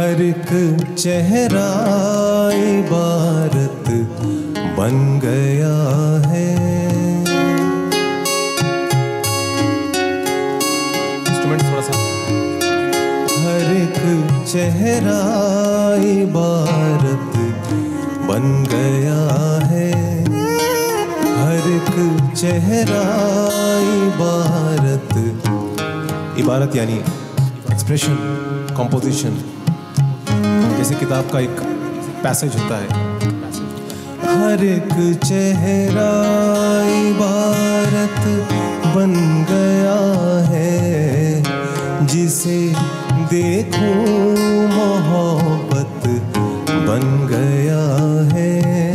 ہر ایک چہرہ عبارت بن گیا ہے۔ انسٹرومنٹ تھوڑا سا۔ ہر ایک چہرہ عبارت بن گیا ہے۔ ہر ایک چہرہ عبارت عبارت یعنی ایکسپریشن کمپوزیشن جیسے کتاب کا ایک پیسج ہوتا ہے۔ ہر ایک چہرہ عبارت بن گیا ہے، جسے دیکھوں محبت بن گیا ہے،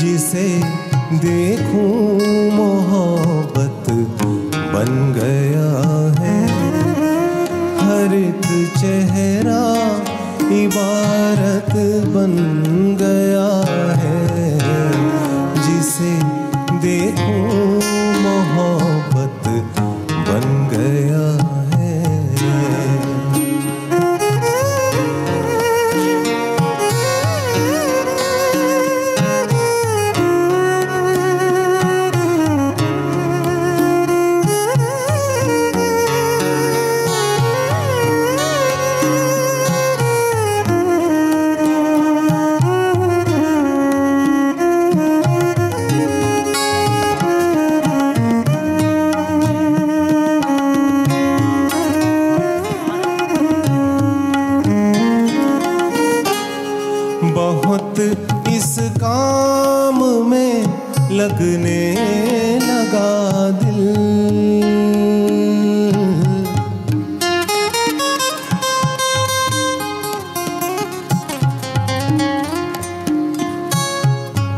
جسے دیکھوں عبارت بن گیا ہے جسے دیکھوں لگنے لگا دل۔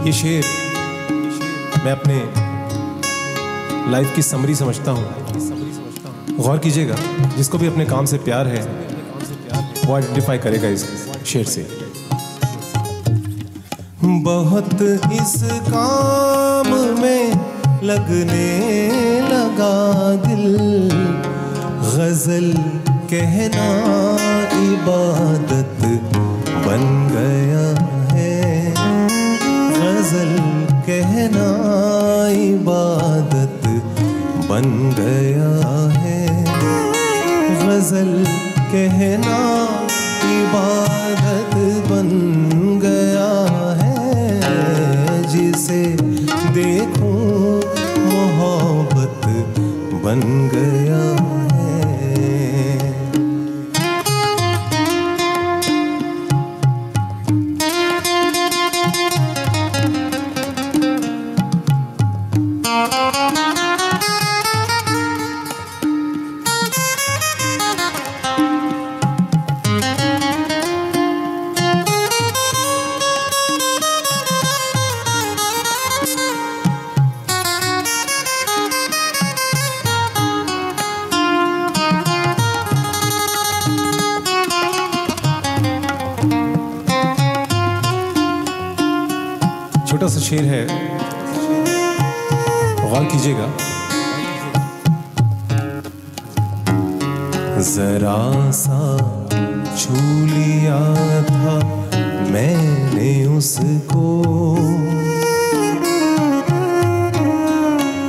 یہ شعر میں اپنے لائف کی سمری سمجھتا ہوں۔ غور کیجیے گا، جس کو بھی اپنے کام سے پیار ہے، وہ آئیڈینٹیفائی کرے گا اس شعر سے۔ بہت اس کام میں لگنے لگا دل۔ غزل کہنا عبادت بن گیا ہے۔ غزل کہنا عبادت بن گیا ہے۔ غزل کہنا عبادت چھوٹا سا شعر ہے۔ غور کیجیے گا۔ ذرا سا چھو لیا تھا میں نے اس کو۔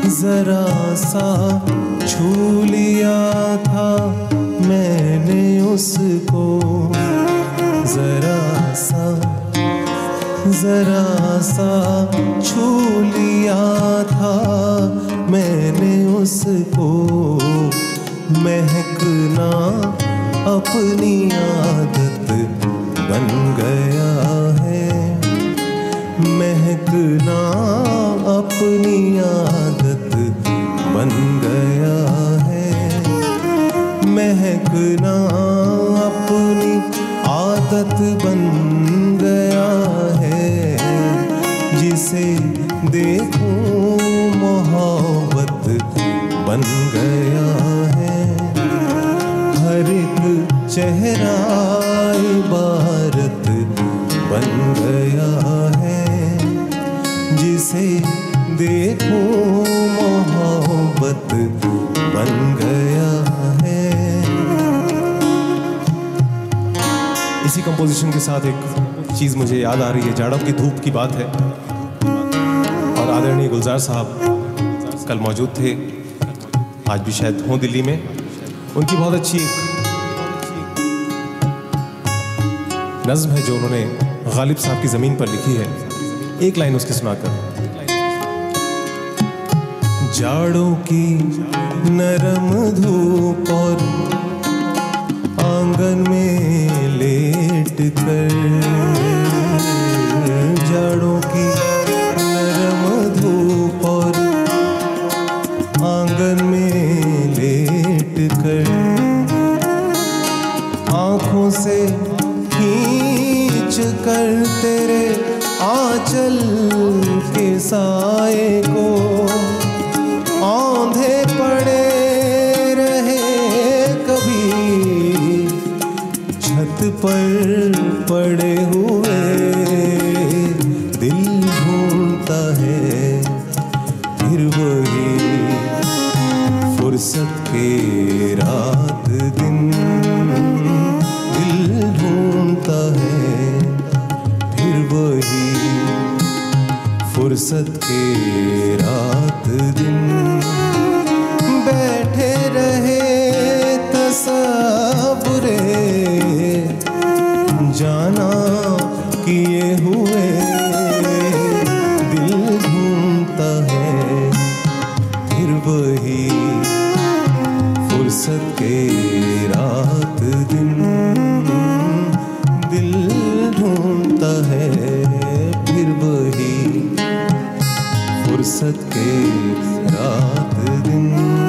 ذرا سا چھو لیا تھا میں نے اس کو۔ ذرا سا ذرا سا چھو لیا تھا۔ میں نے اس کو مہکنا اپنی عادت بن گیا ہے۔ مہکنا اپنی عادت بن گیا ہے۔ مہکنا اپنی عادت بن سے دیکھوں محبت بن گیا ہے۔ ہر ایک چہرہ عبارت بن گیا ہے۔ جسے دیکھوں محبت بن گیا ہے۔ اسی کمپوزیشن کے ساتھ ایک چیز مجھے یاد آ رہی ہے جاڑوں کی دھوپ کی بات ہے۔ آدرنی گلزار صاحب کل موجود تھے، آج بھی شاید ہوں دلی میں۔ ان کی بہت اچھی نظم ہے جو انہوں نے غالب صاحب کی زمین پر لکھی ہے۔ ایک لائن اس کی سنا کر۔ جاڑوں کی نرم دھوپ اور آنگن میں لیٹ کر۔ آنکھوں سے کھینچ کر تیرے آنچل کے سائے کو آندھے پڑے رہے کبھی، چھت پر پڑے ہوئے دل ڈھونڈتا ہے، پھر وہی فرصت کے فرصت کے رات دن بیٹھے رہے تصور جانا کیے ہوئے دل گھومتا ہے۔ پھر وہی فرصت کے رات دن دل ڈھونڈتا ہے۔ پھر وہی فرصت کے رات دن